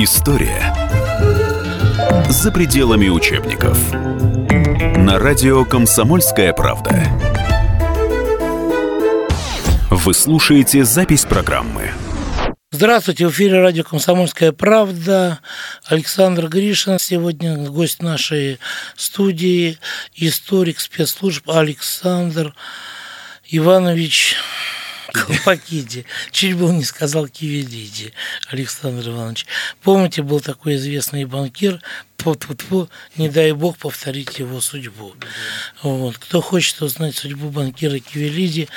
История за пределами учебников. На радио «Комсомольская правда». Вы слушаете запись программы. Здравствуйте, в эфире радио «Комсомольская правда». Александр Гришин сегодня гость нашей студии, историк спецслужб Александр Иванович Колпакиди. Чуть было не сказал Кивидиди, Александр Иванович. Помните, был такой известный банкир, тьфу -тьфу -тьфу, не дай бог повторить его судьбу. Вот. Кто хочет узнать судьбу банкира Кивелиди,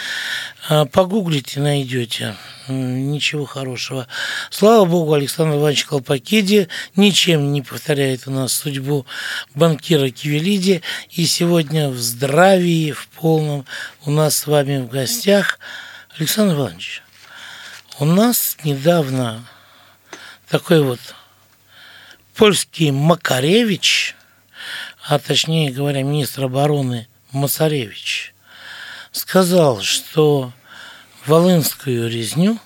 а, погуглите, найдете. Ничего хорошего. Слава богу, Александр Иванович Колпакиди ничем не повторяет у нас судьбу банкира Кивелиди. И сегодня в здравии, в полном у нас с вами в гостях – Александр Иванович, у нас недавно такой вот польский Макаревич, а точнее говоря, министр обороны Масаревич, сказал, что Волынскую резню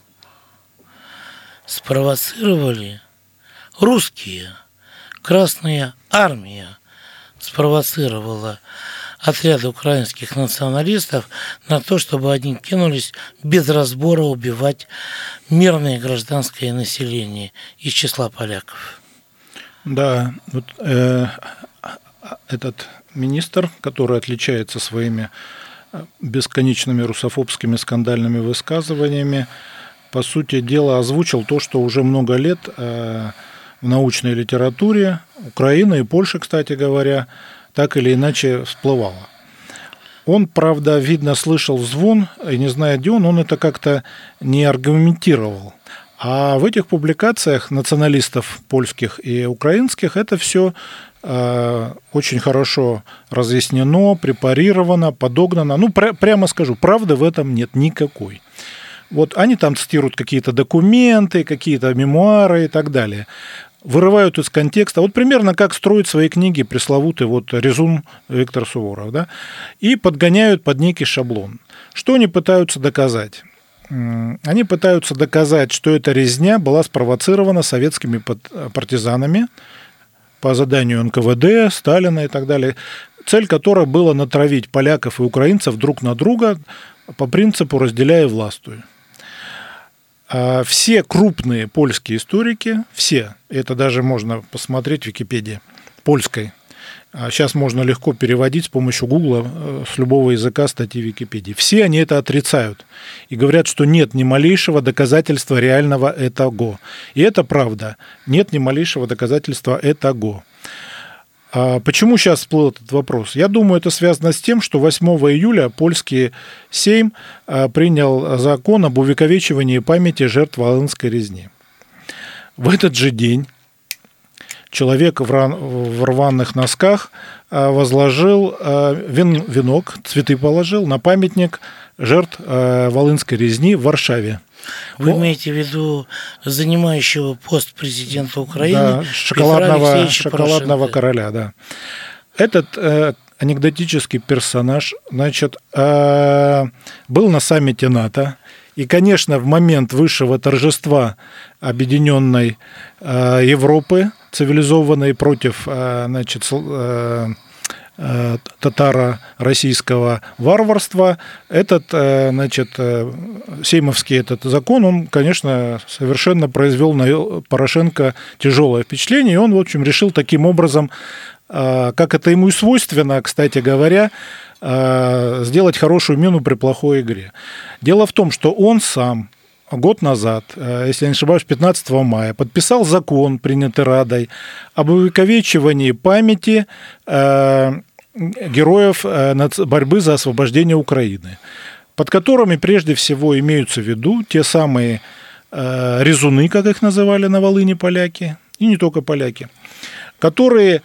спровоцировали русские. Красная армия спровоцировала отряда украинских националистов на то, чтобы они кинулись без разбора убивать мирное гражданское население из числа поляков. Да, вот э, этот министр, который отличается своими э, бесконечными русофобскими скандальными высказываниями, по сути дела озвучил то, что уже много лет э, в научной литературе Украины и Польши, кстати говоря, так или иначе всплывало. Он, правда, видно, слышал звон, и не зная, где он, он это как-то не аргументировал. А в этих публикациях националистов польских и украинских это все э, очень хорошо разъяснено, препарировано, подогнано. Ну, пр- прямо скажу, правды в этом нет никакой. Вот они там цитируют какие-то документы, какие-то мемуары и так далее вырывают из контекста. Вот примерно как строить свои книги пресловутый вот резум Виктор Суворов, да, и подгоняют под некий шаблон. Что они пытаются доказать? Они пытаются доказать, что эта резня была спровоцирована советскими партизанами по заданию НКВД, Сталина и так далее, цель которой была натравить поляков и украинцев друг на друга по принципу «разделяя властвуй». А все крупные польские историки, все, это даже можно посмотреть в Википедии, польской, сейчас а можно легко переводить с помощью Гугла э, с любого языка статьи Википедии. Все они это отрицают и говорят, что нет ни малейшего доказательства реального этого. И это правда. Нет ни малейшего доказательства этого. А почему сейчас всплыл этот вопрос? Я думаю, это связано с тем, что 8 июля польский Сейм а, принял закон об увековечивании памяти жертв Волынской резни. В этот же день человек в рваных носках а, возложил венок, цветы положил на памятник жертв Волынской резни в Варшаве. Вы О, имеете в виду занимающего пост президента Украины да, шоколадного, шоколадного короля, да. Этот э, анекдотический персонаж, значит, э, был на саммите НАТО. И, конечно, в момент высшего торжества объединенной э, Европы, цивилизованной против, э, значит, э, Э, татаро-российского варварства. Этот, э, значит, э, сеймовский этот закон, он, конечно, совершенно произвел на Порошенко тяжелое впечатление, и он, в общем, решил таким образом, как это ему и свойственно, кстати говоря, сделать хорошую мину при плохой игре. Дело в том, что он сам год назад, э, если я не ошибаюсь, 15 мая, подписал закон, принятый Радой, об увековечивании памяти э, героев э, борьбы за освобождение Украины, под которыми прежде всего имеются в виду те самые резуны, как их называли на Волыне поляки, и не только поляки, которые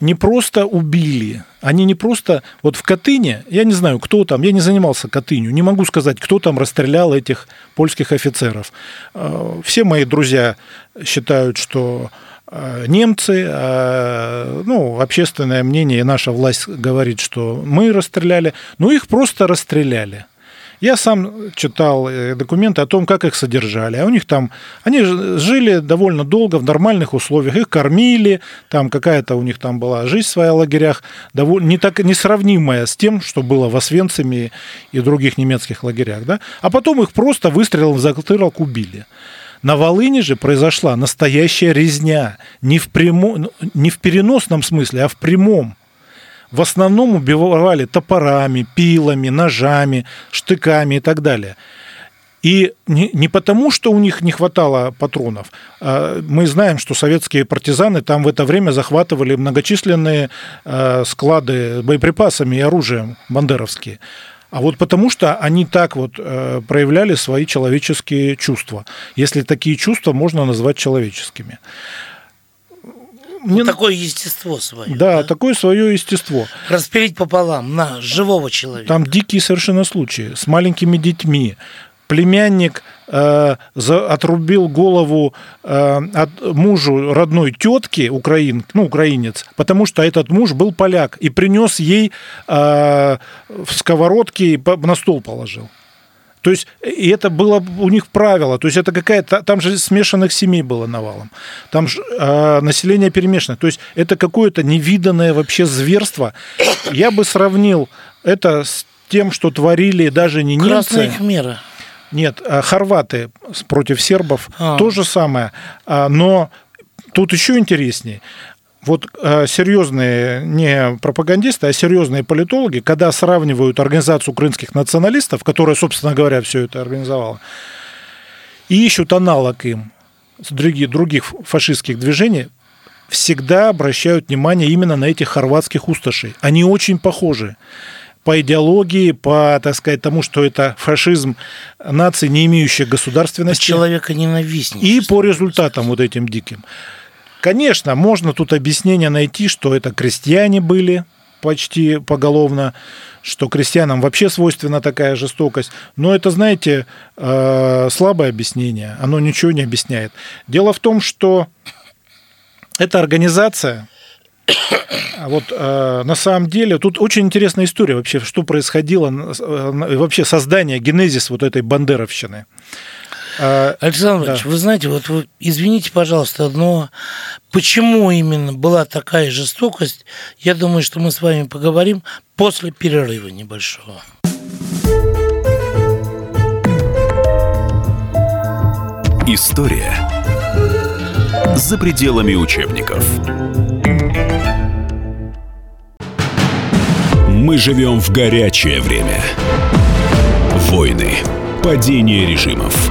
не просто убили, они не просто... Вот в Катыне, я не знаю, кто там, я не занимался Катынью, не могу сказать, кто там расстрелял этих польских офицеров. Э, все мои друзья считают, что э, немцы, э, ну, общественное мнение и наша власть говорит, что мы расстреляли, но их просто расстреляли. Я сам читал э, документы о том, как их содержали. А у них там, они жили довольно долго в нормальных условиях. Их кормили, там какая-то у них там была жизнь своя в лагерях, довольно, не так несравнимая с тем, что было в Освенциме и других немецких лагерях. Да? А потом их просто выстрелом в затылок убили. На Волыне же произошла настоящая резня. Не в, прямо, ну, не в переносном смысле, а в прямом. В основном убивали топорами, пилами, ножами, штыками и так далее. И не, не потому, что у них не хватало патронов. А мы знаем, что советские партизаны там в это время захватывали многочисленные а, склады боеприпасами и оружием бандеровские. А вот потому что они так вот э, проявляли свои человеческие чувства, если такие чувства можно назвать человеческими. Мне... такое естество свое. Да, да, такое свое естество. Распилить пополам на живого человека. Там дикие совершенно случаи с маленькими детьми, племянник э, за, отрубил голову э, от мужу родной тетки, украин, ну, украинец, потому что этот муж был поляк и принес ей э, в сковородке и на стол положил. То есть, и это было у них правило. То есть, это какая-то... Там же смешанных семей было навалом. Там же э, население перемешано. То есть, это какое-то невиданное вообще зверство. Я бы сравнил это с тем, что творили даже не Красная немцы. мера. Нет, а хорваты против сербов а. то же самое. А, но тут еще интереснее. Вот э, серьезные не пропагандисты, а серьезные политологи, когда сравнивают организацию украинских националистов, которая, собственно говоря, все это организовала, и ищут аналог им среди других фашистских движений, всегда обращают внимание именно на этих хорватских усташей. Они очень похожи по идеологии, по, так сказать, тому, что это фашизм нации, не имеющих государственности. Человека ненавистник. И по результатам вот этим диким. Конечно, можно тут объяснение найти, что это крестьяне были почти поголовно, что крестьянам вообще свойственна такая жестокость. Но это, знаете, э, слабое объяснение, оно ничего не объясняет. Дело в том, что эта организация, а вот э, на самом деле тут очень интересная история вообще, что происходило, э, вообще создание, генезис вот этой бандеровщины. А, Александр да. вы знаете, вот вы, извините, пожалуйста, но почему именно была такая жестокость, я думаю, что мы с вами поговорим после перерыва небольшого. История за пределами учебников. Мы живем в горячее время. Войны, падение режимов,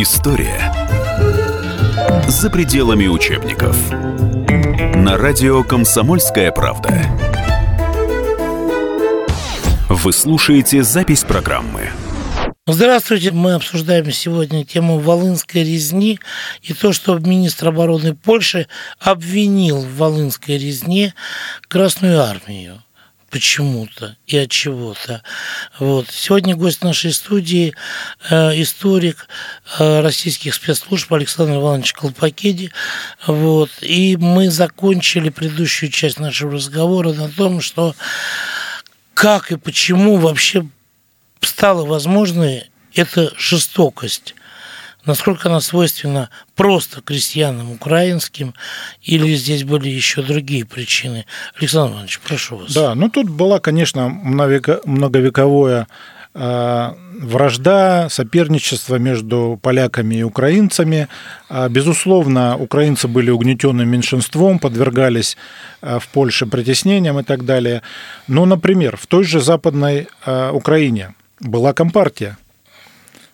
История за пределами учебников. На радио «Комсомольская правда». Вы слушаете запись программы. Здравствуйте, мы обсуждаем сегодня тему Волынской резни и то, что министр обороны Польши обвинил в Волынской резне Красную армию почему-то и от чего-то. Вот. Сегодня гость нашей студии э, историк э, российских спецслужб Александр Иванович Колпакиди. Вот. И мы закончили предыдущую часть нашего разговора на том, что как и почему вообще стала возможной эта жестокость насколько она свойственна просто крестьянам украинским, или здесь были еще другие причины? Александр Иванович, прошу вас. Да, ну тут была, конечно, многовековое э, вражда, соперничество между поляками и украинцами. А, безусловно, украинцы были угнетенным меньшинством, подвергались э, в Польше притеснениям и так далее. Но, например, в той же Западной э, Украине была компартия –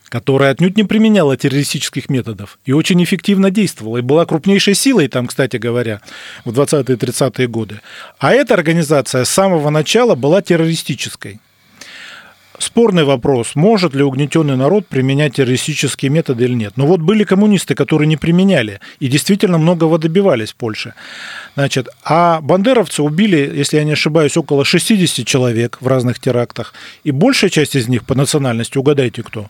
которая отнюдь не применяла террористических методов и очень эффективно действовала, и была крупнейшей силой там, кстати говоря, в 20-е 30-е годы. А эта организация с самого начала была террористической. спорный вопрос, может ли угнетенный народ применять террористические методы или нет. Но вот были коммунисты, которые не применяли и действительно многого добивались в Польше. Значит, а бандеровцы убили, если я не ошибаюсь, около 60 человек в разных терактах. И большая часть из них по национальности, угадайте кто?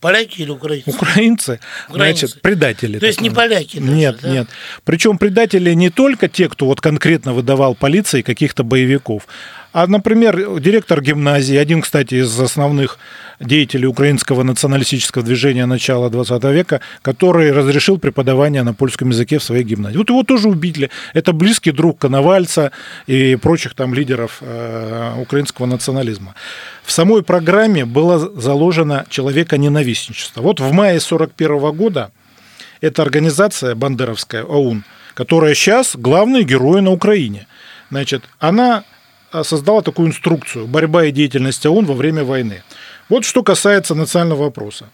Поляки или украинцы? Украинцы, Украинцы. значит, предатели. То есть не поляки даже, Нет, да? нет. Причем предатели не только те, кто вот конкретно выдавал полиции каких-то боевиков, а, например, директор гимназии, один, кстати, из основных деятелей украинского националистического движения начала 20 века, который разрешил преподавание на польском языке в своей гимназии. Вот его тоже убили. Это близкий друг Коновальца и прочих там лидеров э, украинского национализма. В самой программе было заложено человека-ненавистничество. Вот в мае 41 года эта организация бандеровская, ОУН, которая сейчас главные герои на Украине. Значит, она создала такую инструкцию «Борьба и деятельность ОУН во время войны». Вот что касается национального вопроса.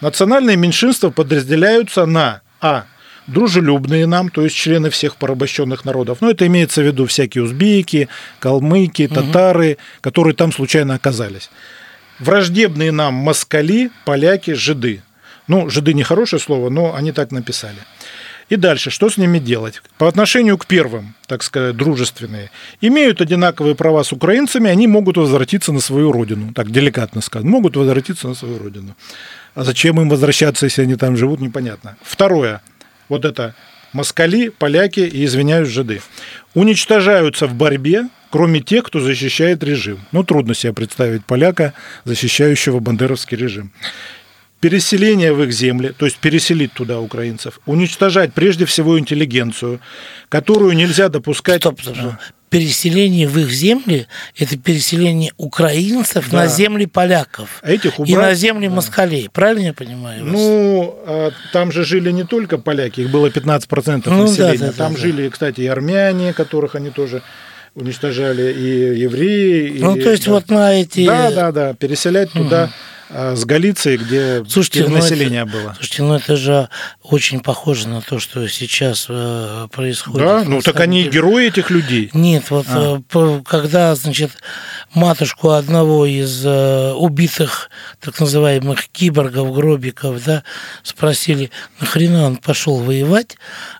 Национальные меньшинства подразделяются на А. Дружелюбные нам, то есть члены всех порабощенных народов. Но это имеется в виду всякие узбеки, калмыки, татары, которые там случайно оказались. Враждебные нам москали, поляки, жиды. Ну, жиды не хорошее слово, но они так написали. И дальше, что с ними делать? По отношению к первым, так сказать, дружественные, имеют одинаковые права с украинцами, они могут возвратиться на свою родину. Так деликатно сказано, могут возвратиться на свою родину. А зачем им возвращаться, если они там живут, непонятно. Второе, вот это москали, поляки и, извиняюсь, жиды. Уничтожаются в борьбе, кроме тех, кто защищает режим. Ну, трудно себе представить поляка, защищающего бандеровский режим переселение в их земли, то есть переселить туда украинцев, уничтожать прежде всего интеллигенцию, которую нельзя допускать... Стоп, стоп, стоп. Переселение в их земли – это переселение украинцев Да. на земли поляков А этих и убрать- на земли москалей. Правильно я понимаю? вас? Ну, а там же жили не только поляки, их было 15% Ну, населения. да, да, там да, жили, кстати, и армяне, которых они тоже уничтожали, и евреи. ну, и- то есть да. вот на эти... Да, да, да, переселять туда а, с Галиции, где Слушайте, ну население это, было. Слушайте, ну это же очень похоже на то, что сейчас э, происходит. Да, ну так они деле. герои этих людей. Нет, вот А. э, когда, значит, матушку одного из э, убитых, так называемых киборгов, гробиков, да, спросили, нахрена он пошел воевать,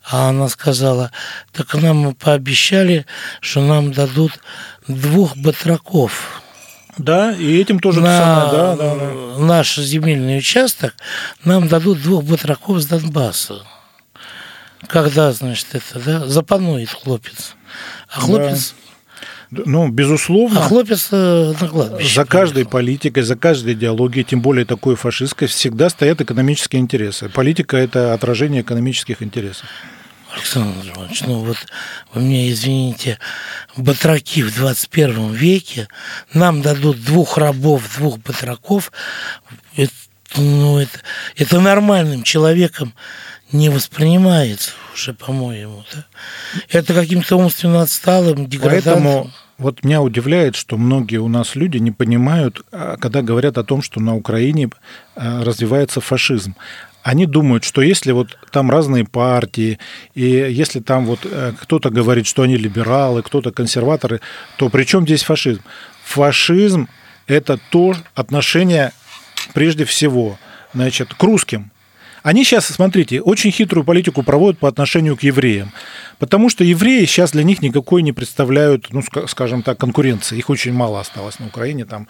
а она сказала, так нам пообещали, что нам дадут двух батраков Да, и этим тоже на самое, да, да, да. наш земельный участок, нам дадут двух батраков с Донбасса. Когда, значит, это, да, запанует хлопец. А хлопец, Ну, безусловно, а хлопец э, на кладбище. за каждой поехал. политикой, за каждой идеологией, тем более такой фашистской, всегда стоят экономические интересы. Политика – это отражение экономических интересов. Александр Иванович, ну вот вы меня извините, батраки в 21 веке, нам дадут двух рабов, двух батраков, это, ну, это, это нормальным человеком не воспринимается уже, по-моему. Да? Это каким-то умственно отсталым, деградантом. Поэтому вот меня удивляет, что многие у нас люди не понимают, а, когда говорят о том, что на Украине а, развивается фашизм. Они думают, что если вот там разные партии, и если там вот э, кто-то говорит, что они либералы, кто-то консерваторы, то при чем здесь фашизм? Фашизм – это то отношение прежде всего значит, к русским. Они сейчас, смотрите, очень хитрую политику проводят по отношению к евреям. Потому что евреи сейчас для них никакой не представляют, ну, ска- скажем так, конкуренции. Их очень мало осталось на Украине, там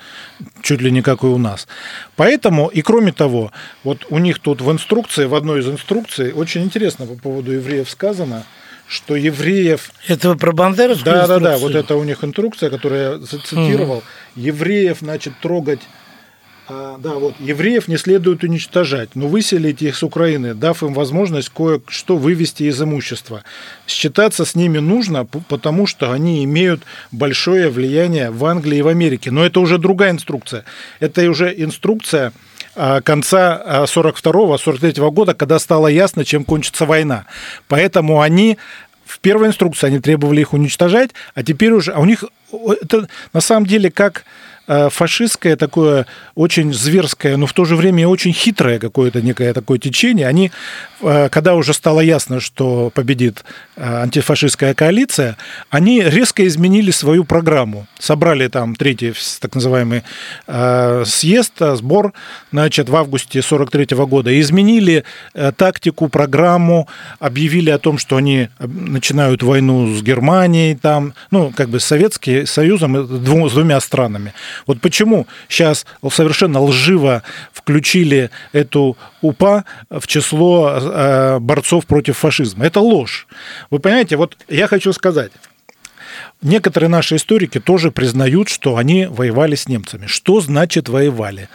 чуть ли не как и у нас. Поэтому, и кроме того, вот у них тут в инструкции, в одной из инструкций, очень интересно по поводу евреев сказано, что евреев Это вы про Бандеровскую да, да, да, инструкцию? вот это у них инструкция, которую я зацитировал. Евреев, значит, трогать. А, да, вот евреев не следует уничтожать, но выселить их с Украины, дав им возможность кое-что вывести из имущества. Считаться с ними нужно, потому что они имеют большое влияние в Англии и в Америке. Но это уже другая инструкция. Это уже инструкция а, конца 42-43 года, когда стало ясно, чем кончится война. Поэтому они в первой инструкции они требовали их уничтожать, а теперь уже, а у них это на самом деле как э, фашистское такое очень зверское, но в то же время очень хитрое какое-то некое такое течение. Они, э, когда уже стало ясно, что победит антифашистская коалиция, они резко изменили свою программу. Собрали там третий так называемый съезд, сбор, значит, в августе 43 года, и изменили тактику, программу, объявили о том, что они начинают войну с Германией, там, ну, как бы Советским Союзом, с двумя странами. Вот почему сейчас совершенно лживо включили эту УПА в число э, борцов против фашизма. Это ложь. Вы понимаете, вот я хочу сказать, Некоторые наши историки тоже признают, что они воевали с немцами. Что значит воевали?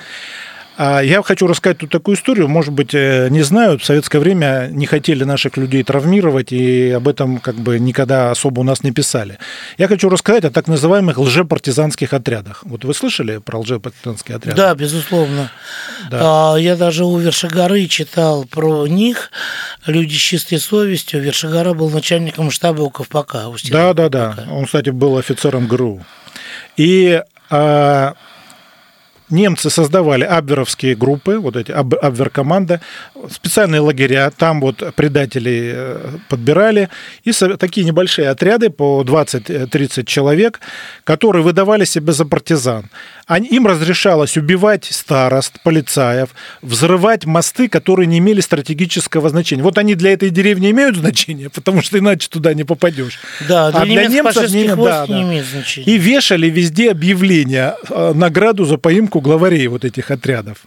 А я хочу рассказать тут такую историю. Может быть, э, не знаю, в советское время не хотели наших людей травмировать, и об этом как бы никогда особо у нас не писали. Я хочу рассказать о так называемых лжепартизанских отрядах. Вот вы слышали про лжепартизанские отряды? Да, безусловно. Да. А, я даже у Вершигоры читал про них. Люди с чистой совестью. Вершигора был начальником штаба у Ковпака. У да, да, да. Он, кстати, был офицером ГРУ. И а, немцы создавали абверовские группы, вот эти абвер-команда, специальные лагеря, там вот предателей э, подбирали, и такие небольшие отряды по 20-30 человек, которые выдавали себя за партизан. Им разрешалось убивать старост, полицаев, взрывать мосты, которые не имели стратегического значения. Вот они для этой деревни имеют значение, потому что иначе туда не попадешь. Да, для, а для немцев не, да, да. не имеет значения. И вешали везде объявления, э, награду за поимку главарей вот этих отрядов.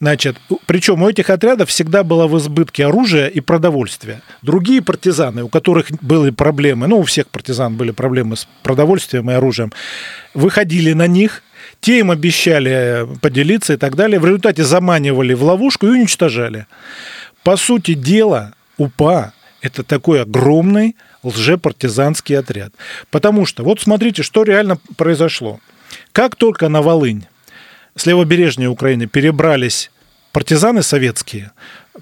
Значит, причем у этих отрядов всегда было в избытке оружия и продовольствия. Другие партизаны, у которых были проблемы, ну, у всех партизан были проблемы с продовольствием и оружием, выходили на них, те им обещали поделиться и так далее. В результате заманивали в ловушку и уничтожали. По сути дела, УПА – это такой огромный лжепартизанский отряд. Потому что, вот смотрите, что реально произошло. Как только на Волынь с левобережной Украины перебрались партизаны советские,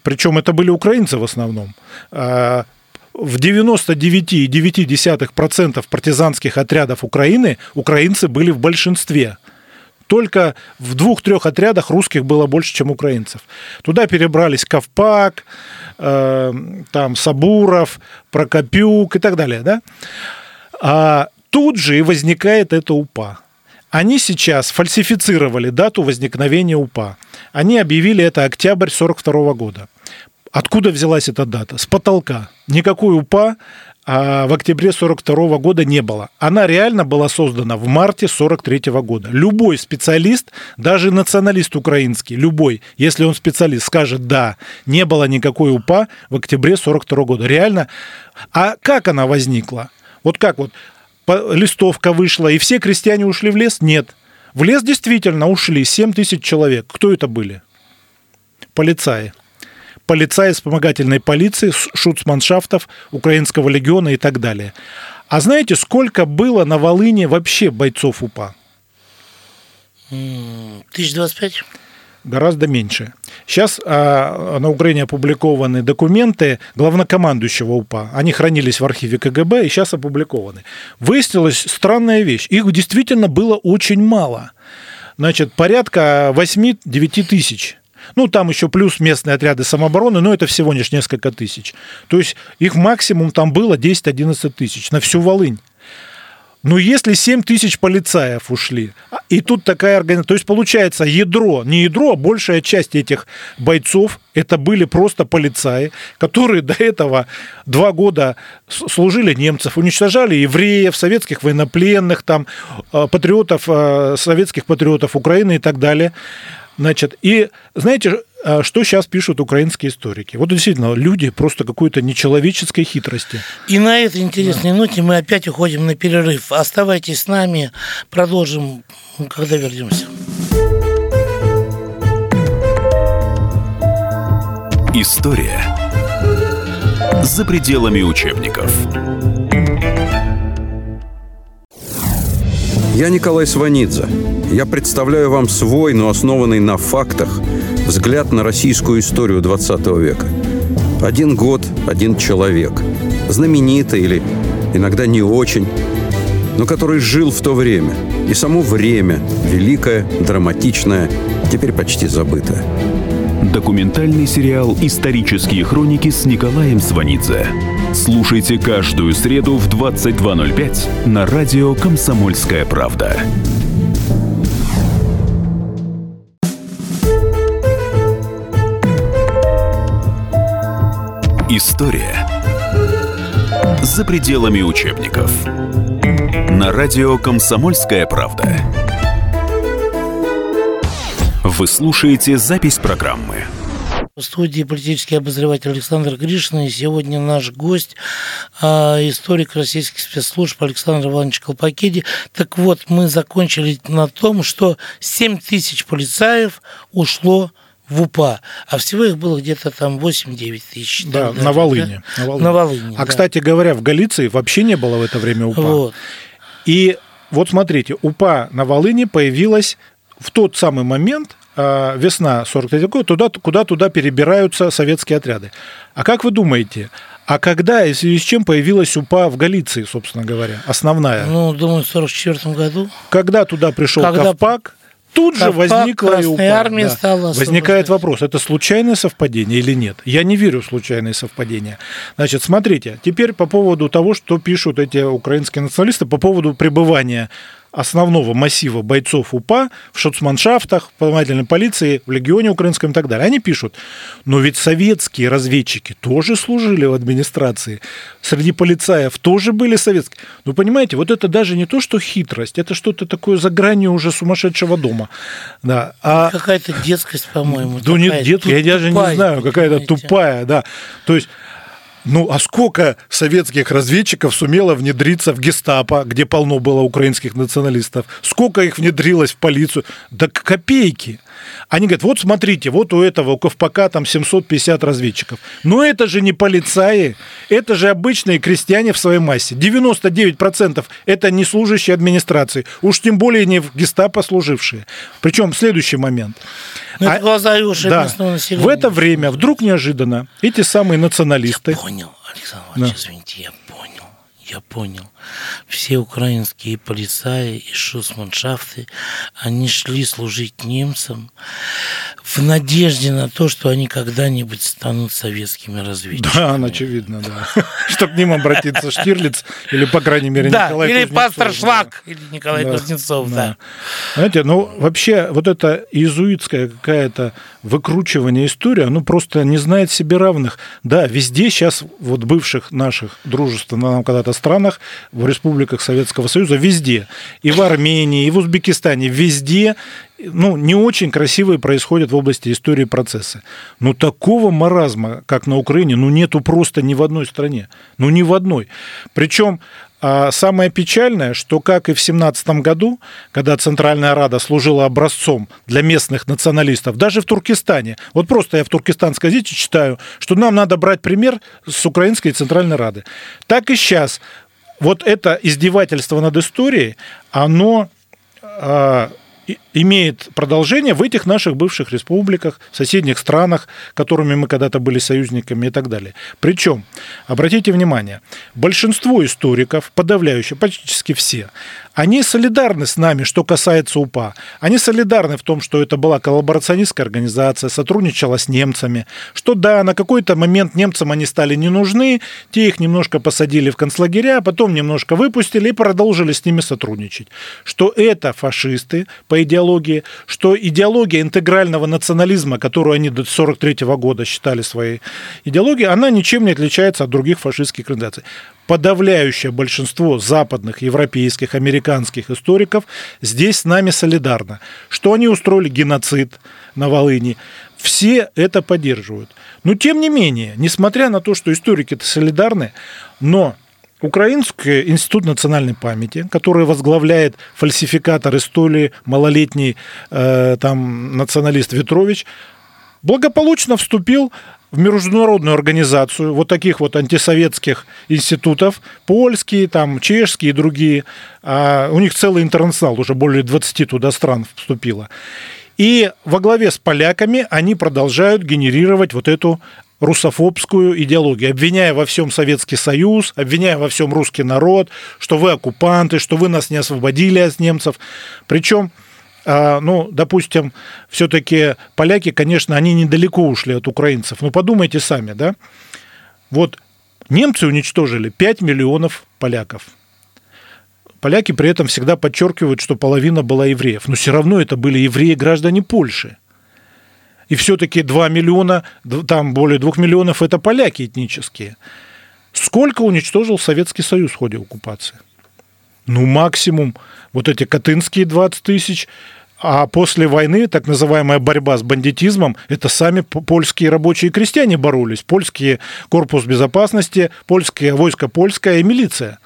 причем это были украинцы в основном, а, в 99,9% партизанских отрядов Украины украинцы были в большинстве. Только в двух-трех отрядах русских было больше, чем украинцев. Туда перебрались Ковпак, э, там Сабуров, Прокопюк и так далее. Да? А тут же и возникает эта УПА. Они сейчас фальсифицировали дату возникновения УПА. Они объявили это октябрь 1942 года. Откуда взялась эта дата? С потолка. Никакой УПА а в октябре 42 года не было. Она реально была создана в марте 43 года. Любой специалист, даже националист украинский, любой, если он специалист, скажет, да, не было никакой УПА в октябре 42 года. Реально. А как она возникла? Вот как вот листовка вышла, и все крестьяне ушли в лес? Нет. В лес действительно ушли 7 тысяч человек. Кто это были? Полицаи полицаи вспомогательной полиции, шуцманшафтов, Украинского легиона и так далее. А знаете, сколько было на Волыне вообще бойцов УПА? Тысяч двадцать пять? Гораздо меньше. Сейчас а, на Украине опубликованы документы главнокомандующего УПА. Они хранились в архиве КГБ и сейчас опубликованы. Выяснилась странная вещь. Их действительно было очень мало. Значит, порядка 8-9 тысяч. Ну, там еще плюс местные отряды самообороны, но это всего лишь несколько тысяч. То есть их максимум там было 10-11 тысяч на всю Волынь. Но если 7 тысяч полицаев ушли, а, и тут такая организация, то есть получается ядро, не ядро, а большая часть этих бойцов, это были просто полицаи, которые до этого два года служили немцев, уничтожали евреев, советских военнопленных, там, а, патриотов, а, советских патриотов Украины и так далее. Значит, и знаете, а, что сейчас пишут украинские историки? Вот действительно, люди просто какой-то нечеловеческой хитрости. И на этой интересной да. ноте мы опять уходим на перерыв. Оставайтесь с нами, продолжим, когда вернемся. История за пределами учебников. Я Николай Сванидзе. Я представляю вам свой, но основанный на фактах, взгляд на российскую историю 20 века. Один год, один человек. Знаменитый или иногда не очень. но который жил в то время. И само время, великое, драматичное, теперь почти забытое. Документальный сериал «Исторические хроники» с Николаем Сванидзе. Слушайте каждую среду в 22.05 на радио «Комсомольская правда». История за пределами учебников. На радио «Комсомольская правда». Вы слушаете запись программы. В студии политический обозреватель Александр Гришин. И сегодня наш гость, а, историк российских спецслужб Александр Иванович Колпакиди. Так вот, мы закончили на том, что 7 тысяч полицаев ушло в УПА, а всего их было где-то там 8-9 тысяч. Да, на Волыне. Да? На Волыне. На Волыне а, да. кстати говоря, в Галиции вообще не было в это время УПА. Вот. И вот смотрите, УПА на Волыне появилась в тот самый момент, весна 43 года, туда, куда туда перебираются советские отряды. А как вы думаете, а когда и в связи с чем появилась УПА в Галиции, собственно говоря, основная? Ну, думаю, в 44 году. Когда туда пришел когда... Ковпак, тут же возникла и упала. армия да. стала Возникает вопрос, это случайное совпадение или нет? Я не верю в случайные совпадения. Значит, смотрите, теперь по поводу того, что пишут эти украинские националисты, по поводу пребывания основного массива бойцов УПА в шоцманшафтах, в плавательной полиции, в легионе украинском и так далее. Они пишут, но ведь советские разведчики тоже служили в администрации, среди полицаев тоже были советские. Ну, понимаете, вот это даже не то, что хитрость, это что-то такое за гранью уже сумасшедшего дома. Да. А... Какая-то детскость, по-моему. Да нет, детская, я даже не знаю, какая-то тупая, да. То есть ну, а сколько советских разведчиков сумело внедриться в гестапо, где полно было украинских националистов? Сколько их внедрилось в полицию? Да копейки. Они говорят, вот смотрите, вот у этого, у Ковпака там 750 разведчиков. Но это же не полицаи, это же обычные крестьяне в своей массе. 99% это не служащие администрации, уж тем более не в гестапо служившие. Причем следующий момент. Ну, а, глаза и уши да, В это время вдруг неожиданно эти самые националисты... Я понял, Александр Иванович, да. извините, я понял я понял. Все украинские полицаи и шусманшафты, они шли служить немцам в надежде на то, что они когда-нибудь станут советскими разведчиками. Да, очевидно, да. Чтобы к ним обратиться Штирлиц или, по крайней мере, да, Николай или пастор Шлак, или Николай Кузнецов, да. Знаете, ну, вообще, вот это иезуитская какая-то выкручивание истории, оно просто не знает себе равных. Да, везде сейчас вот бывших наших дружественных нам когда-то странах, в республиках Советского Союза, везде. И в Армении, и в Узбекистане, везде ну, не очень красивые происходят в области истории процессы. Но такого маразма, как на Украине, ну, нету просто ни в одной стране. Ну, ни в одной. Причем а самое печальное, что, как и в 17 году, когда Центральная Рада служила образцом для местных националистов, даже в Туркестане, вот просто я в туркестанской газете читаю, что нам надо брать пример с Украинской Центральной Рады. Так и сейчас. Вот это издевательство над историей, оно а, имеет продолжение в этих наших бывших республиках, в соседних странах, которыми мы когда-то были союзниками и так далее. Причем, обратите внимание, большинство историков, подавляющее, практически все, они солидарны с нами, что касается УПА. Они солидарны в том, что это была коллаборационистская организация, сотрудничала с немцами, что да, на какой-то момент немцам они стали не нужны, те их немножко посадили в концлагеря, потом немножко выпустили и продолжили с ними сотрудничать. Что это фашисты по идеологии, что идеология интегрального национализма, которую они до 1943 года считали своей идеологией, она ничем не отличается от других фашистских организаций подавляющее большинство западных, европейских, американских историков здесь с нами солидарно. Что они устроили геноцид на Волыни, все это поддерживают. Но тем не менее, несмотря на то, что историки-то солидарны, но Украинский институт национальной памяти, который возглавляет фальсификатор истории малолетний э, там националист Ветрович, благополучно вступил в международную организацию вот таких вот антисоветских институтов, польские, там, чешские и другие. А у них целый интернационал, уже более 20 туда стран вступило. И во главе с поляками они продолжают генерировать вот эту русофобскую идеологию, обвиняя во всем Советский Союз, обвиняя во всем русский народ, что вы оккупанты, что вы нас не освободили от немцев. Причем а, ну, допустим, все-таки поляки, конечно, они недалеко ушли от украинцев. Но подумайте сами, да? Вот немцы уничтожили 5 миллионов поляков. Поляки при этом всегда подчеркивают, что половина была евреев. Но все равно это были евреи, граждане Польши. И все-таки 2 миллиона, там более 2 миллионов это поляки этнические. Сколько уничтожил Советский Союз в ходе оккупации? Ну, максимум вот эти Катынские 20 тысяч, а после войны так называемая борьба с бандитизмом, это сами польские рабочие и крестьяне боролись. Польский корпус безопасности, польское войско польское и милиция.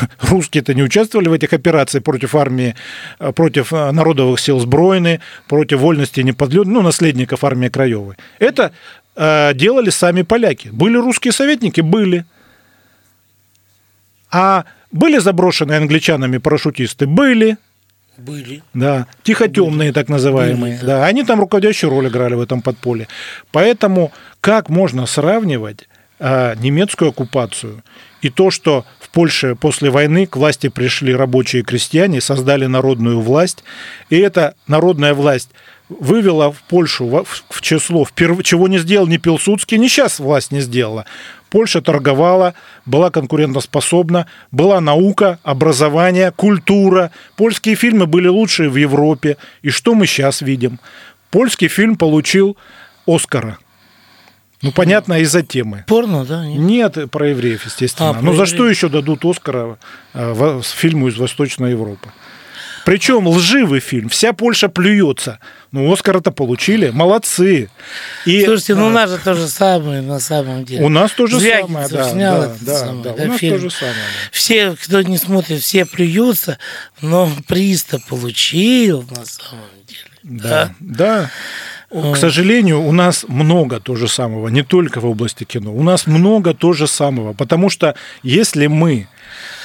Русские-то не участвовали в этих операциях против армии, э, против э, народовых сил Сбройны, против вольности и неподлюдных, ну, наследников армии Краевой. Это э, делали сами поляки. Были русские советники? Были. А были заброшенные англичанами парашютисты? Были. Были. Да, тихотемные Были. так называемые. Были, да. да, они там руководящую роль играли в этом подполье. Поэтому как можно сравнивать немецкую оккупацию и то, что в Польше после войны к власти пришли рабочие и крестьяне, создали народную власть, и эта народная власть вывела в Польшу в число, чего не сделал ни Пилсудский, ни сейчас власть не сделала. Польша торговала, была конкурентоспособна, была наука, образование, культура. Польские фильмы были лучшие в Европе. И что мы сейчас видим? Польский фильм получил Оскара. Ну, понятно, из-за темы. Порно, да? Нет, Нет про евреев, естественно. А, Но за что еще дадут Оскара э, фильму из Восточной Европы? Причем лживый фильм. Вся Польша плюется. Ну, Оскар-то получили. Молодцы. И, Слушайте, ну у нас же то же самое на самом деле. У нас то же самое, да. Снял да, да, самое, да, да, у нас фильм. то же самое. Да. Все, кто не смотрит, все плюются, но приз-то получил на самом деле. Да, да. да. К сожалению, у нас много то же самого, не только в области кино. У нас много то же самого, потому что если мы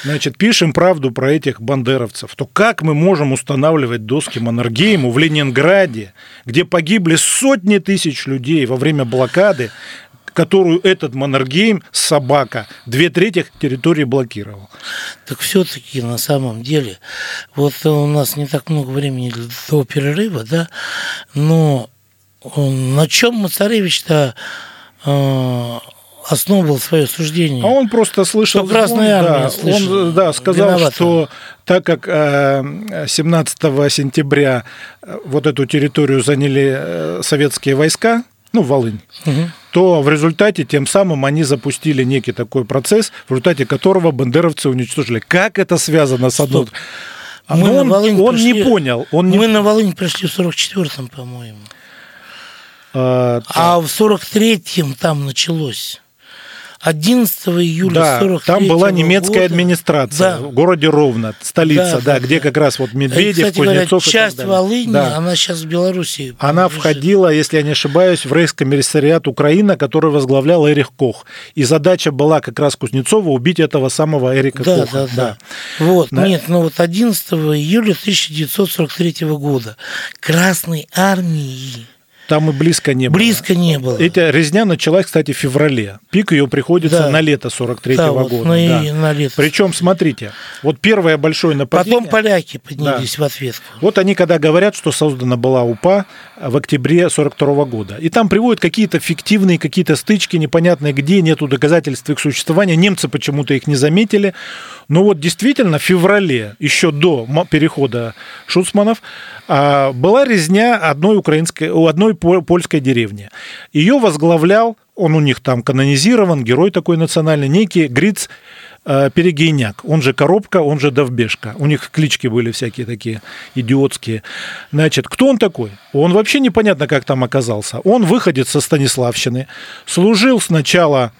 значит, пишем правду про этих бандеровцев, то как мы можем устанавливать доски Маннергейму в Ленинграде, где погибли сотни тысяч людей во время блокады, которую этот Маннергейм, собака, две трети территории блокировал. Так все-таки на самом деле, вот у нас не так много времени до перерыва, да, но на чем Мацаревич-то э, основывал свое суждение. А он просто слышал... Что Красная Армия да, слышала, Он да, сказал, виновата. что так как 17 э, сентября э, вот эту территорию заняли э, советские войска, ну, Волынь, угу. то в результате тем самым они запустили некий такой процесс, в результате которого бандеровцы уничтожили. Как это связано с одной... Мы он, он пришли, не понял. Он мы не... на Волынь пришли в 44-м, по-моему. А, а в 43-м там началось. 11 июля да, 43 там была немецкая года, администрация да. в городе Ровно, столица, да, да, да где да. как раз вот Медведев, и, кстати Кузнецов говоря, часть Волыни, да. она сейчас в Белоруссии. Она лежит. входила, если я не ошибаюсь, в рейхскомиссариат Украина, который возглавлял Эрих Кох. И задача была как раз Кузнецова убить этого самого Эрика да, Коха. Да, да, да. Вот, да. нет, ну вот 11 июля 1943 года Красной армии там и близко не было. Близко не было. Эта резня началась, кстати, в феврале. Пик ее приходится да. на лето 43 -го да, года. Вот на, да. на лето. Причем, смотрите, вот первое большое нападение... Потом поляки поднялись да. в ответ. Вот они когда говорят, что создана была УПА в октябре 42 -го года. И там приводят какие-то фиктивные, какие-то стычки, непонятные где, нету доказательств их существования. Немцы почему-то их не заметили. Но вот действительно в феврале, еще до перехода Шуцманов, а, была резня одной украинской, у одной польской деревни. Ее возглавлял, он у них там канонизирован, герой такой национальный, некий Гриц э, Перегейняк, он же Коробка, он же Довбешка. У них клички были всякие такие идиотские. Значит, кто он такой? Он вообще непонятно, как там оказался. Он выходит со Станиславщины, служил сначала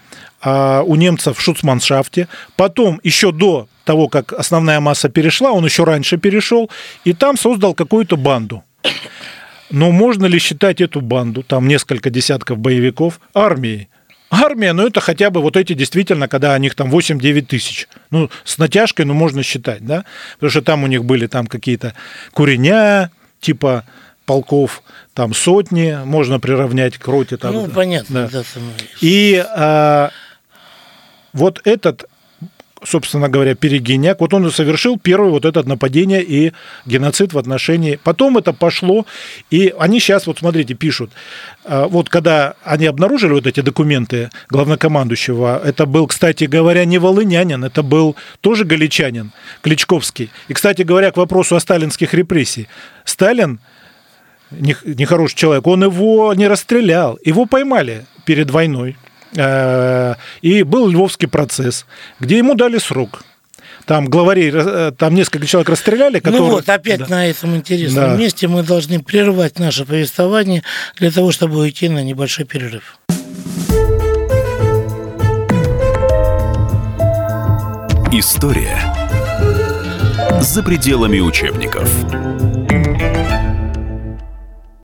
а, у немцев в шуцманшафте. Потом, еще до того, как основная масса перешла, он еще раньше перешел, и там создал какую-то банду. Но можно ли считать эту банду, там несколько десятков боевиков, армией? Армия, ну это хотя бы вот эти действительно, когда у них там 8-9 тысяч. Ну, с натяжкой, ну, можно считать, да? Потому что там у них были там какие-то куреня, типа полков там сотни, можно приравнять к роте. Там, ну, понятно. Да. Да. И а, вот этот собственно говоря, Перегиняк, вот он и совершил первое вот это нападение и геноцид в отношении... Потом это пошло, и они сейчас, вот смотрите, пишут, а, вот когда они обнаружили вот эти документы главнокомандующего, это был, кстати говоря, не волынянин, это был тоже галичанин, Кличковский. И, кстати говоря, к вопросу о сталинских репрессиях. Сталин, нехороший человек, он его не расстрелял, его поймали перед войной, и был Львовский процесс, где ему дали срок. Там главарей, э, там несколько человек расстреляли, ну которые... Ну вот, опять да. на этом интересном да. месте мы должны прервать наше повествование для того, чтобы уйти на небольшой перерыв. История за пределами учебников.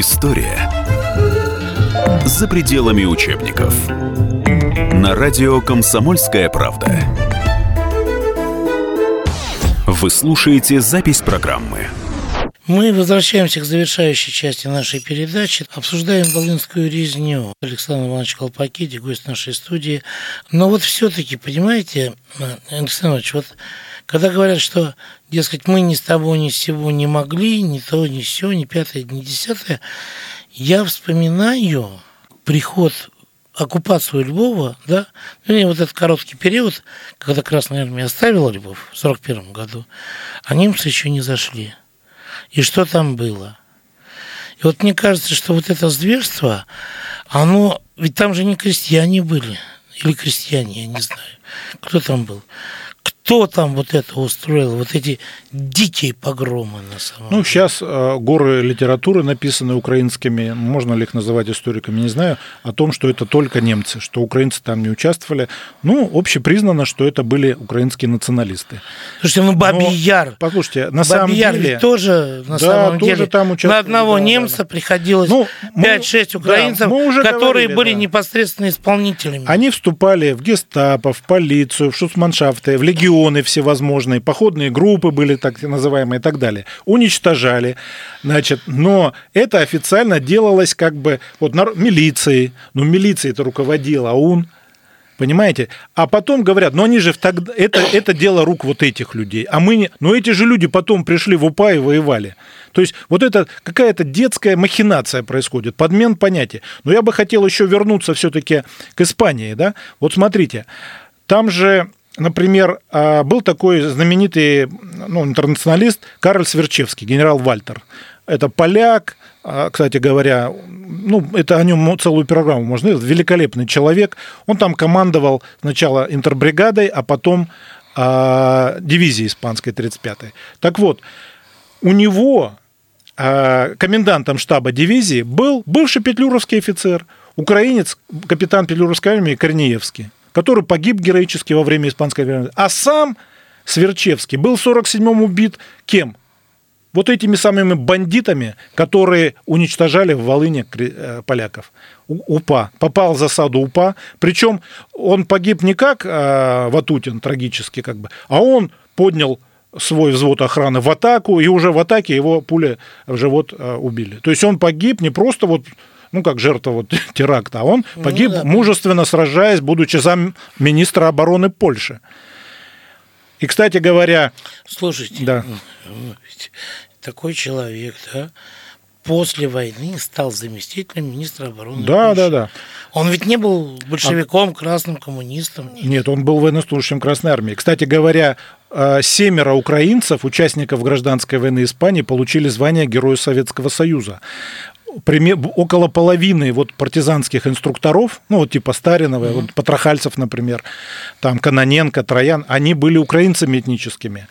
История за пределами учебников. На радио «Комсомольская правда». Вы слушаете запись программы. Мы возвращаемся к завершающей части нашей передачи. Обсуждаем Волынскую резню. Александр Иванович Колпакиди, гость нашей студии. Но вот все-таки, понимаете, Александр Иванович, вот когда говорят, что, дескать, мы ни с того, ни с сего не могли, ни то, ни все, ни пятое, ни десятое, я вспоминаю приход оккупацию Львова, да, ну, и вот этот короткий период, когда Красная Армия оставила Львов в 1941 году, а немцы еще не зашли. И что там было? И вот мне кажется, что вот это зверство, оно, ведь там же не крестьяне были, или крестьяне, я не знаю, кто там был кто там вот это устроил, вот эти дикие погромы на самом Ну, сейчас э, горы литературы, написаны украинскими, можно ли их называть историками, не знаю, о том, что это только немцы, что украинцы там не участвовали. Ну, общепризнано, что это были украинские националисты. Слушайте, ну Бабий Но, Яр. Послушайте, на Бабий самом Яр деле... ведь тоже, на да, самом тоже деле, там на одного да, немца да. приходилось ну, 5-6 украинцев, да, уже которые говорили, были да. непосредственно исполнителями. Они вступали в гестапо, в полицию, в шуцманшафты, в легионы всевозможные, походные группы были так называемые и так далее. Уничтожали, значит, но это официально делалось как бы вот на, милицией, ну милицией это руководил АУН, Понимаете? А потом говорят, ну они же тогда, это, это дело рук вот этих людей. А мы не... Но эти же люди потом пришли в УПА и воевали. То есть вот это какая-то детская махинация происходит, подмен понятия. Но я бы хотел еще вернуться все-таки к Испании. Да? Вот смотрите, там же например, а, был такой знаменитый ну, интернационалист Карл Сверчевский, генерал Вальтер. Это поляк, а, кстати говоря, ну, это о нем целую программу можно сделать. Великолепный человек. Он там командовал сначала интербригадой, а потом э, дивизией испанской 35-й. Так вот, у него э, комендантом штаба дивизии был бывший петлюровский офицер, украинец, капитан петлюровской армии Корнеевский который погиб героически во время испанской войны. А сам Сверчевский был в 47-м убит кем? Вот этими самыми бандитами, которые уничтожали в Волыне э, поляков. УПА. Попал в засаду УПА. Причем он погиб не как э, Ватутин, трагически как бы, а он поднял свой взвод охраны в атаку, и уже в атаке его пуля в живот э, убили. То есть он погиб не просто вот ну, как жертва вот теракта, а он ну погиб, ну, да. мужественно сражаясь, будучи зам министра обороны Польши. И, кстати говоря... Слушайте, да. такой человек, да, после войны стал заместителем министра обороны. Да, Польши. да, да. Он ведь не был большевиком, а... красным коммунистом. Нет. нет, он был военнослужащим Красной Армии. Кстати говоря, э, семеро украинцев, участников гражданской войны Испании, получили звание Героя Советского Союза около половины вот партизанских инструкторов, ну вот типа Старинова, mm-hmm. вот Патрахальцев, например, там Каноненко, Троян, они были украинцами этническими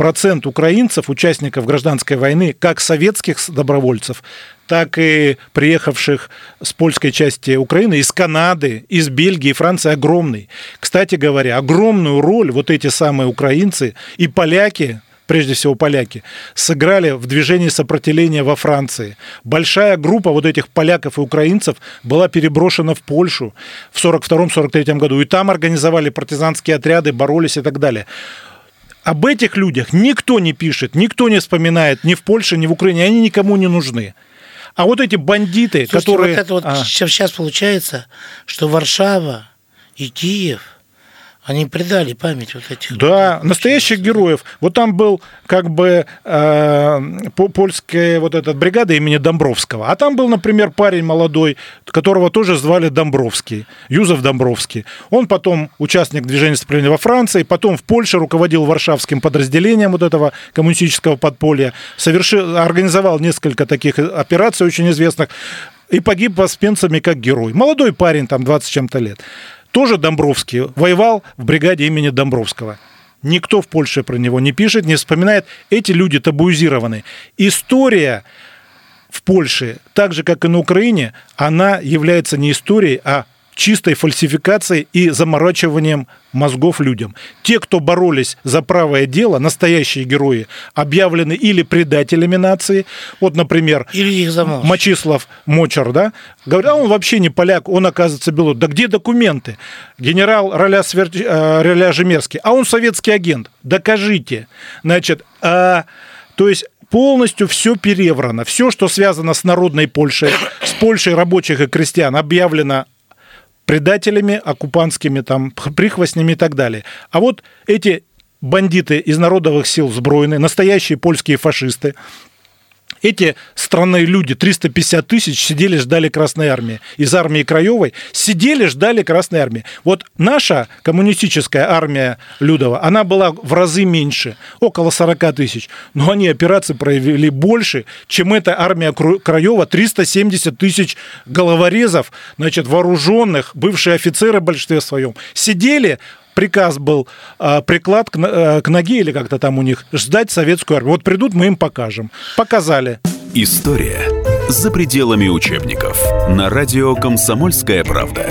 процент украинцев, участников гражданской войны, как советских добровольцев, так и приехавших с польской части Украины, из Канады, из Бельгии, Франции огромный. Кстати говоря, огромную роль вот эти самые украинцы и поляки, прежде всего поляки, сыграли в движении сопротивления во Франции. Большая группа вот этих поляков и украинцев была переброшена в Польшу в 1942-1943 году. И там организовали партизанские отряды, боролись и так далее об этих людях никто не пишет, никто не вспоминает ни в Польше, ни в Украине, они никому не нужны. А вот эти бандиты, Слушайте, которые... Вот это вот а... сейчас получается, что Варшава и Киев – они предали память вот этих. Да, людей. настоящих героев. Вот там был как бы э, польская вот эта бригада имени Домбровского. А там был, например, парень молодой, которого тоже звали Домбровский, Юзеф Домбровский. Он потом участник движения сопротивления во Франции, потом в Польше руководил варшавским подразделением вот этого коммунистического подполья, совершил, организовал несколько таких операций очень известных и погиб воспенцами как герой. Молодой парень, там 20 чем-то лет тоже Домбровский, воевал в бригаде имени Домбровского. Никто в Польше про него не пишет, не вспоминает. Эти люди табуизированы. История в Польше, так же, как и на Украине, она является не историей, а чистой фальсификацией и заморачиванием мозгов людям. Те, кто боролись за правое дело, настоящие герои, объявлены или предателями нации. Вот, например, или их Мочислав Мочар, да, говорят, а он вообще не поляк, он, оказывается, белорус. Да где документы? Генерал Роля, Свер... Э, Роля Жемерский, а он советский агент. Докажите. Значит, а... то есть полностью все переврано. Все, что связано с народной Польшей, с Польшей рабочих и крестьян, объявлено предателями, оккупантскими там прихвостнями и так далее. А вот эти бандиты из народовых сил сбройные, настоящие польские фашисты, эти странные люди, 350 тысяч, сидели, ждали Красной Армии. Из армии Краевой сидели, ждали Красной Армии. Вот наша коммунистическая армия Людова, она была в разы меньше, около 40 тысяч. Но они операции провели больше, чем эта армия Краева, 370 тысяч головорезов, значит, вооруженных, бывшие офицеры в большинстве своем, сидели, приказ был а, приклад к, а, к ноге или как-то там у них ждать советскую армию. Вот придут, мы им покажем. Показали. История за пределами учебников на радио «Комсомольская правда».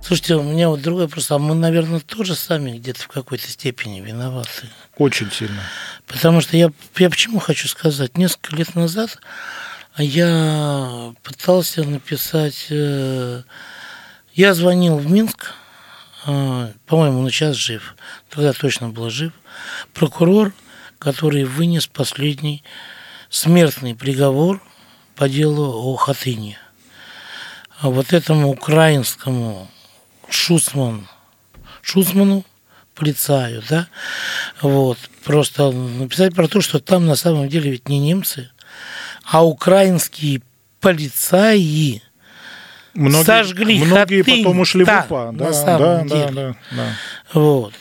Слушайте, у меня вот другой вопрос. А мы, наверное, тоже сами где-то в какой-то степени виноваты. Очень сильно. Потому что я, я почему хочу сказать? Несколько лет назад я пытался написать... Э, я звонил в Минск, по-моему, он сейчас жив, тогда точно был жив, прокурор, который вынес последний смертный приговор по делу о Хатыне. А вот этому украинскому Шусман, Шусману, полицаю, да, вот, просто написать про то, что там на самом деле ведь не немцы, а украинские полицаи, Многие, сожгли многие Хатынь, потом ушли в УПА. Да, на самом да, деле. Да, да, да. Вот.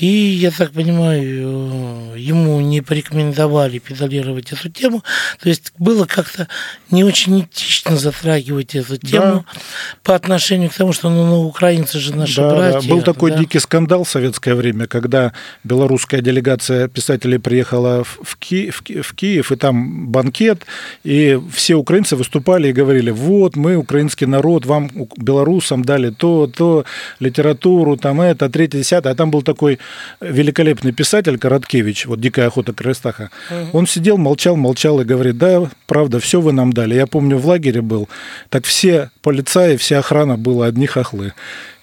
И, я так понимаю, ему не порекомендовали педалировать эту тему. То есть было как-то не очень этично затрагивать эту тему да. по отношению к тому, что ну, ну украинцы же наши да, братья. Да. Был такой да. дикий скандал в советское время, когда белорусская делегация писателей приехала в, Ки в, Ки в Киев, и там банкет, и все украинцы выступали и говорили, вот, мы, украинский народ, вам, белорусам, дали то, то, литературу, там это, третье, десятое. А там был такой великолепный писатель Короткевич, вот «Дикая охота Крестаха», угу. он сидел, молчал, молчал и говорит, да, правда, все вы нам дали. Я помню, в лагере был, так все полицаи, вся охрана была одни хохлы.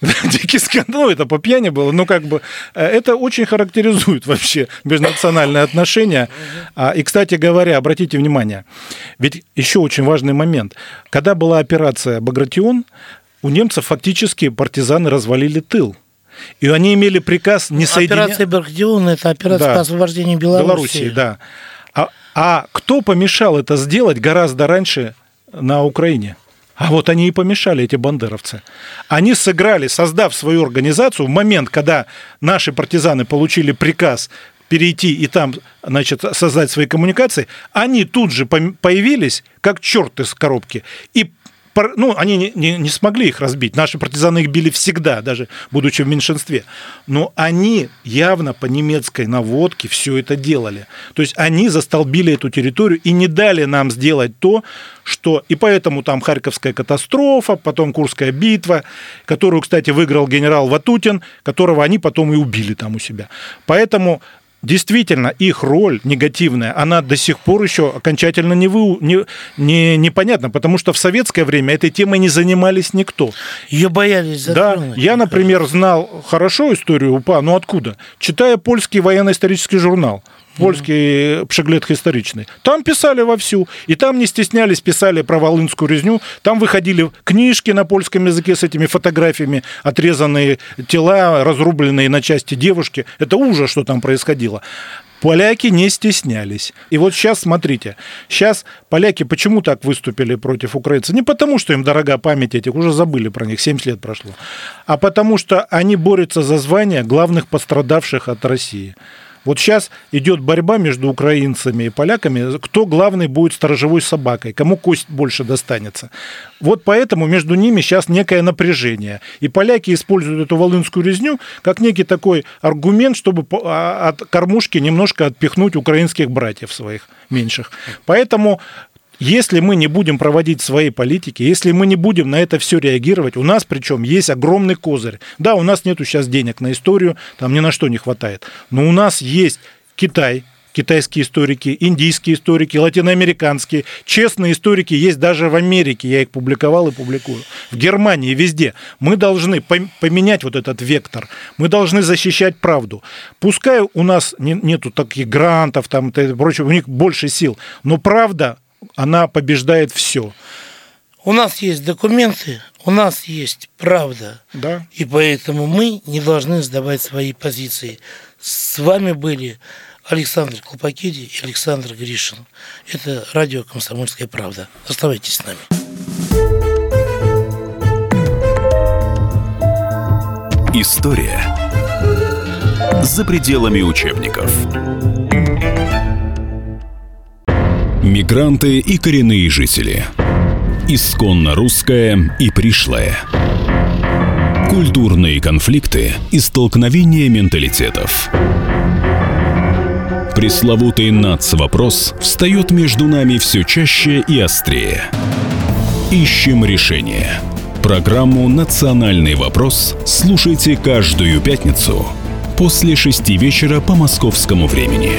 Дикий скандал, ну, это по пьяни было, но как бы э, это очень характеризует вообще межнациональные отношения. А, и, кстати говоря, обратите внимание, ведь еще очень важный момент. Когда была операция «Багратион», у немцев фактически партизаны развалили тыл. И они имели приказ не соединять... Операция Бергдион – это операция да. по освобождению Белоруссии. Белоруссии, да. А, А кто помешал это сделать гораздо раньше на Украине? А вот они и помешали, эти бандеровцы. Они сыграли, создав свою организацию, в момент, когда наши партизаны получили приказ перейти и там, значит, создать свои коммуникации, они тут же появились, как черт из коробки, и ну, они не, не, не смогли их разбить. Наши партизаны их били всегда, даже будучи в меньшинстве. Но они явно по немецкой наводке все это делали. То есть они застолбили эту территорию и не дали нам сделать то, что... И поэтому там Харьковская катастрофа, потом Курская битва, которую, кстати, выиграл генерал Ватутин, которого они потом и убили там у себя. Поэтому действительно их роль негативная, она до сих пор еще окончательно не, вы, не, не, непонятна, потому что в советское время этой темой не занимались никто. Ее боялись затронуть. Да, я, например, знал хорошо историю УПА, но откуда? Читая польский военно-исторический журнал польский пшеглет историчный. Там писали вовсю, и там не стеснялись, писали про Волынскую резню, там выходили книжки на польском языке с этими фотографиями, отрезанные тела, разрубленные на части девушки. Это ужас, что там происходило. Поляки не стеснялись. И вот сейчас, смотрите, сейчас поляки почему так выступили против украинцев? Не потому, что им дорога память этих, уже забыли про них, 70 лет прошло, а потому что они борются за звание главных пострадавших от России. Вот сейчас идет борьба между украинцами и поляками, кто главный будет сторожевой собакой, кому кость больше достанется. Вот поэтому между ними сейчас некое напряжение. И поляки используют эту волынскую резню как некий такой аргумент, чтобы а, от кормушки немножко отпихнуть украинских братьев своих меньших. Поэтому если мы не будем проводить свои политики, если мы не будем на это все реагировать, у нас причем есть огромный козырь. Да, у нас нету сейчас денег на историю, там ни на что не хватает. Но у нас есть Китай, китайские историки, индийские историки, латиноамериканские, честные историки есть даже в Америке, я их публиковал и публикую, в Германии, везде. Мы должны поменять вот этот вектор, мы должны защищать правду. Пускай у нас нету таких грантов там и прочего, у них больше сил, но правда она побеждает все. У нас есть документы, у нас есть правда. Да. И поэтому мы не должны сдавать свои позиции. С вами были Александр Колпакиди и Александр Гришин. Это радио «Комсомольская правда». Оставайтесь с нами. История за пределами учебников. Мигранты и коренные жители. Исконно русское и пришлое. Культурные конфликты и столкновения менталитетов. Пресловутый НАЦ-вопрос встает между нами все чаще и острее. Ищем решение. Программу «Национальный вопрос» слушайте каждую пятницу после шести вечера по московскому времени.